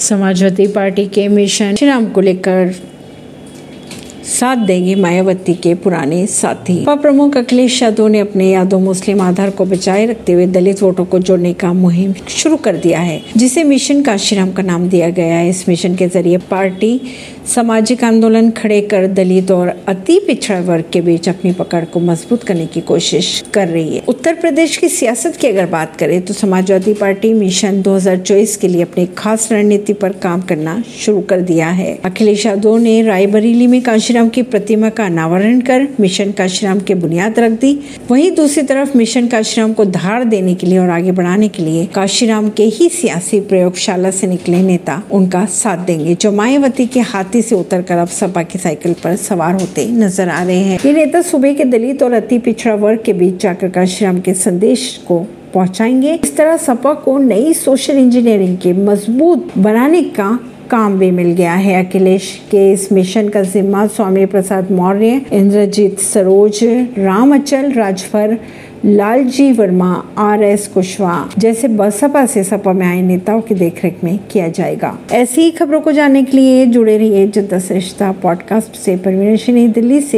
Samajwadi party के mission Shriram को लेकर साथ देंगे मायावती के पुराने साथी। सपा प्रमुख अखिलेश यादव ने अपने यादव मुस्लिम आधार को बचाए रखते हुए दलित वोटों को जोड़ने का मुहिम शुरू कर दिया है, जिसे मिशन काशीराम का नाम दिया गया है। इस मिशन के ज़रिए पार्टी, सामाजिक आंदोलन खड़े कर दलित और अति पिछड़ा वर्ग के बीच अपनी पकड़ को मज़बूत करने की कोशिश कर रही है। उत्तर प्रदेश की सियासत की अगर बात करें तो समाजवादी पार्टी मिशन 2024 के लिए अपनी खास रणनीति पर काम करना शुरू कर दिया है। अखिलेश यादव ने रायबरेली में काशीराम की प्रतिमा का अनावरण कर मिशन काशीराम की बुनियाद रख दी। वहीं दूसरी तरफ़ मिशन काशीराम को धार देने के लिए और आगे बढ़ाने के लिए काशीराम के ही सियासी प्रयोगशाला से निकले नेता उनका साथ देंगे, जो मायावती के हाथी से उतरकर अब सपा की साइकिल पर सवार होते नज़र आ रहे हैं। ये नेता सूबे के दलित और अति पिछड़ा वर्ग के बीच जाकर काशीराम के संदेश को पहुंचाएँगे। इस तरह सपा को नई सोशल इंजीनियरिंग के मज़बूत बनाने का काम भी मिल गया है। अखिलेश के इस मिशन का जिम्मा स्वामी प्रसाद मौर्य, इंद्रजीत सरोज, राम अचल, राजभर, लालजी वर्मा, आर एस कुशवाहा जैसे बसपा से सपा में आए नेताओं की देखरेख में किया जाएगा। ऐसी ही खबरों को जानने के लिए जुड़े रहिए जनता श्रेष्ठता पॉडकास्ट से। परवीन दिल्ली से।